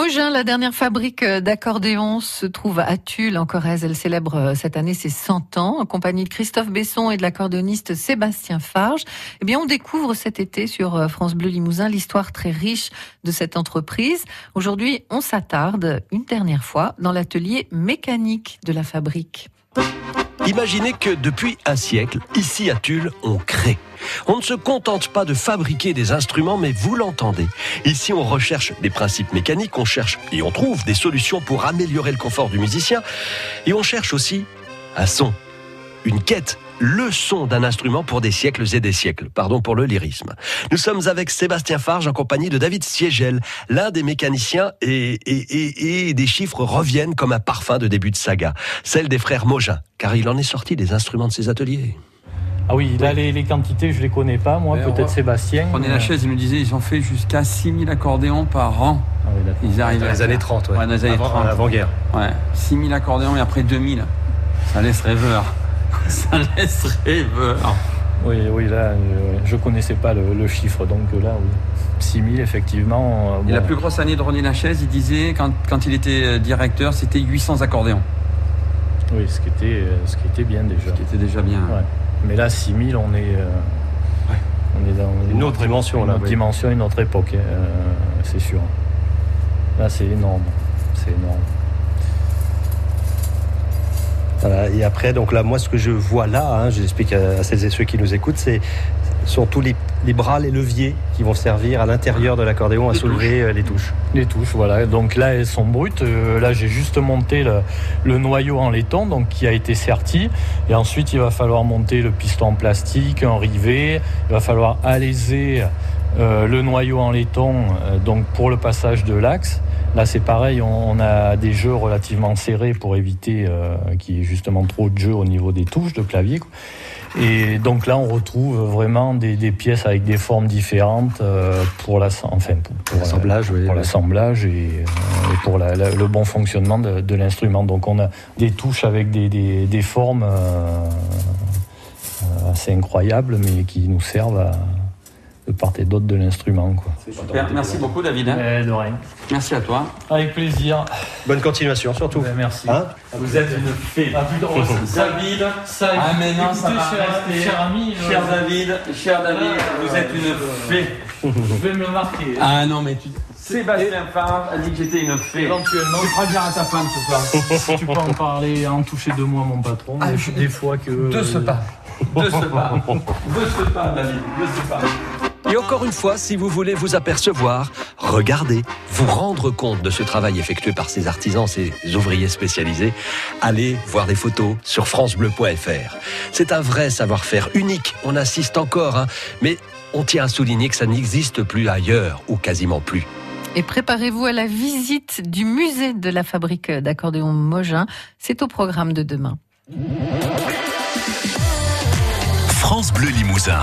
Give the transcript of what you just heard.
Mogin, la dernière fabrique d'accordéons, se trouve à Tulle, en Corrèze. Elle célèbre euh, cette année ses 100 ans, en compagnie de Christophe Besson et de l'accordéoniste Sébastien Farge. Eh bien, on découvre cet été sur euh, France Bleu Limousin l'histoire très riche de cette entreprise. Aujourd'hui, on s'attarde une dernière fois dans l'atelier mécanique de la fabrique. Imaginez que depuis un siècle, ici à Tulle, on crée. On ne se contente pas de fabriquer des instruments, mais vous l'entendez. Ici, on recherche des principes mécaniques, on cherche et on trouve des solutions pour améliorer le confort du musicien, et on cherche aussi un son, une quête le son d'un instrument pour des siècles et des siècles. Pardon pour le lyrisme. Nous sommes avec Sébastien Farge en compagnie de David Siegel, l'un des mécaniciens et, et, et, des chiffres reviennent comme un parfum de début de saga. Celle des frères Mogin, car il en est sorti des instruments de ses ateliers. Ah oui, là les, quantités je les connais pas, moi peut-être Sébastien. Prenez la chaise, il nous disait ils ont fait jusqu'à 6000 accordéons par an. Ah oui, ils arrivent dans les années 30, ouais. ouais dans les années avant, 30. Avant-guerre. Ouais, 6000 accordéons et après 2000. Ça laisse rêveur. Ça laisse rêveur. Oui, oui, là, euh, je ne connaissais pas le, le, chiffre, donc là, oui. 6000, effectivement. Euh, bon. Et la plus grosse année de René Lachaise, il disait, quand, quand il était directeur, c'était 800 accordéons. Oui, ce qui était, ce qui était bien déjà. Ce qui était déjà bien. Ouais. Mais là, 6000, on est, euh, ouais. on est dans une autre dimension. Une là, autre oui. dimension, une autre époque, euh, c'est sûr. Là, c'est énorme. C'est énorme. Voilà, et après, donc là, moi, ce que je vois là, hein, je l'explique à, à, celles et ceux qui nous écoutent, c'est sont tous les, les, bras, les leviers qui vont servir à l'intérieur de l'accordéon à les soulever touches. les touches. Les touches, voilà. Donc là, elles sont brutes. Euh, là, j'ai juste monté le, le, noyau en laiton, donc qui a été serti. Et ensuite, il va falloir monter le piston en plastique, un rivet. Il va falloir alaiser euh, le noyau en laiton, euh, donc pour le passage de l'axe. Là, c'est pareil, on, on, a des jeux relativement serrés pour éviter euh, qu'il y ait justement trop de jeux au niveau des touches de clavier. Quoi. Et donc là, on retrouve vraiment des, des pièces avec des formes différentes euh, pour la, enfin pour, pour l'assemblage, oui, pour l'assemblage et, euh, et, pour la, la, le bon fonctionnement de, de l'instrument. Donc on a des touches avec des, des, des formes euh, assez incroyables, mais qui nous servent à de part et d'autre de l'instrument. Super, merci beaucoup David. De rien. Merci à toi. Avec plaisir. Bonne continuation surtout. Ben, merci. Hein Vous êtes une fée. Ah. David, ça, ah mais non, ça va cher, rester. cher ami, cher David, cher David, euh, vous êtes une fée. Je vais me le marquer. Ah non mais tu... Sébastien Favre a dit que j'étais une fée. Éventuellement. Tu feras dire à ta femme ce soir. si tu peux en parler, en toucher de moi mon patron. Ah, je... des fois que. De ce pas. De ce pas. De ce pas, David. De ce pas. Et encore une fois, si vous voulez vous apercevoir, regardez, vous rendre compte de ce travail effectué par ces artisans, ces ouvriers spécialisés, allez voir des photos sur francebleu.fr. C'est un vrai savoir-faire unique, on insiste encore, hein, mais on tient à souligner que ça n'existe plus ailleurs, ou quasiment plus. Et préparez-vous à la visite du musée de la fabrique d'accordéon Mogin. C'est au programme de demain. France Bleu Limousin.